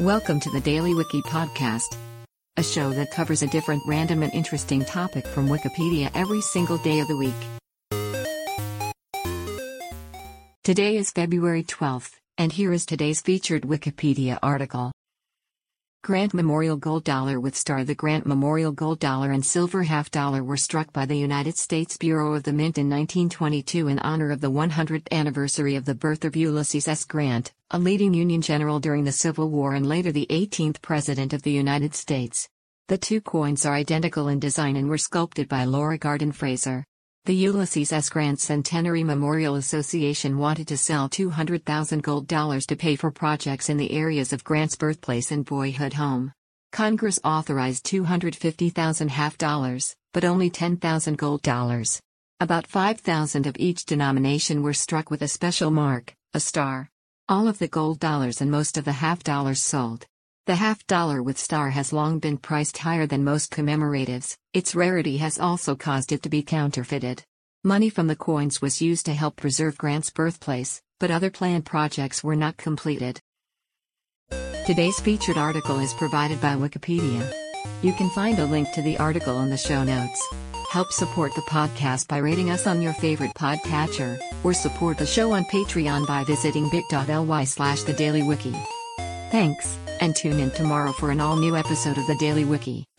Welcome to the Daily Wiki Podcast, a show that covers a different random and interesting topic from Wikipedia every single day of the week. Today is February 12th, and here is today's featured Wikipedia article. Grant Memorial Gold Dollar with Star The Grant Memorial Gold Dollar and Silver Half Dollar were struck by the United States Bureau of the Mint in 1922 in honor of the 100th anniversary of the birth of Ulysses S. Grant, a leading Union general during the Civil War and later the 18th President of the United States. The two coins are identical in design and were sculpted by Laura Gardin Fraser. The Ulysses S. Grant Centenary Memorial Association wanted to sell 200,000 gold dollars to pay for projects in the areas of Grant's birthplace and boyhood home. Congress authorized 250,000 half dollars, but only 10,000 gold dollars. About 5,000 of each denomination were struck with a special mark, a star. All of the gold dollars and most of the half dollars sold. The half dollar with star has long been priced higher than most commemoratives, its rarity has also caused it to be counterfeited. Money from the coins was used to help preserve Grant's birthplace, but other planned projects were not completed. Today's featured article is provided by Wikipedia. You can find a link to the article in the show notes. Help support the podcast by rating us on your favorite podcatcher, or support the show on Patreon by visiting bit.ly slash the Daily Wiki. Thanks, and tune in tomorrow for an all new episode of the Daily Wiki.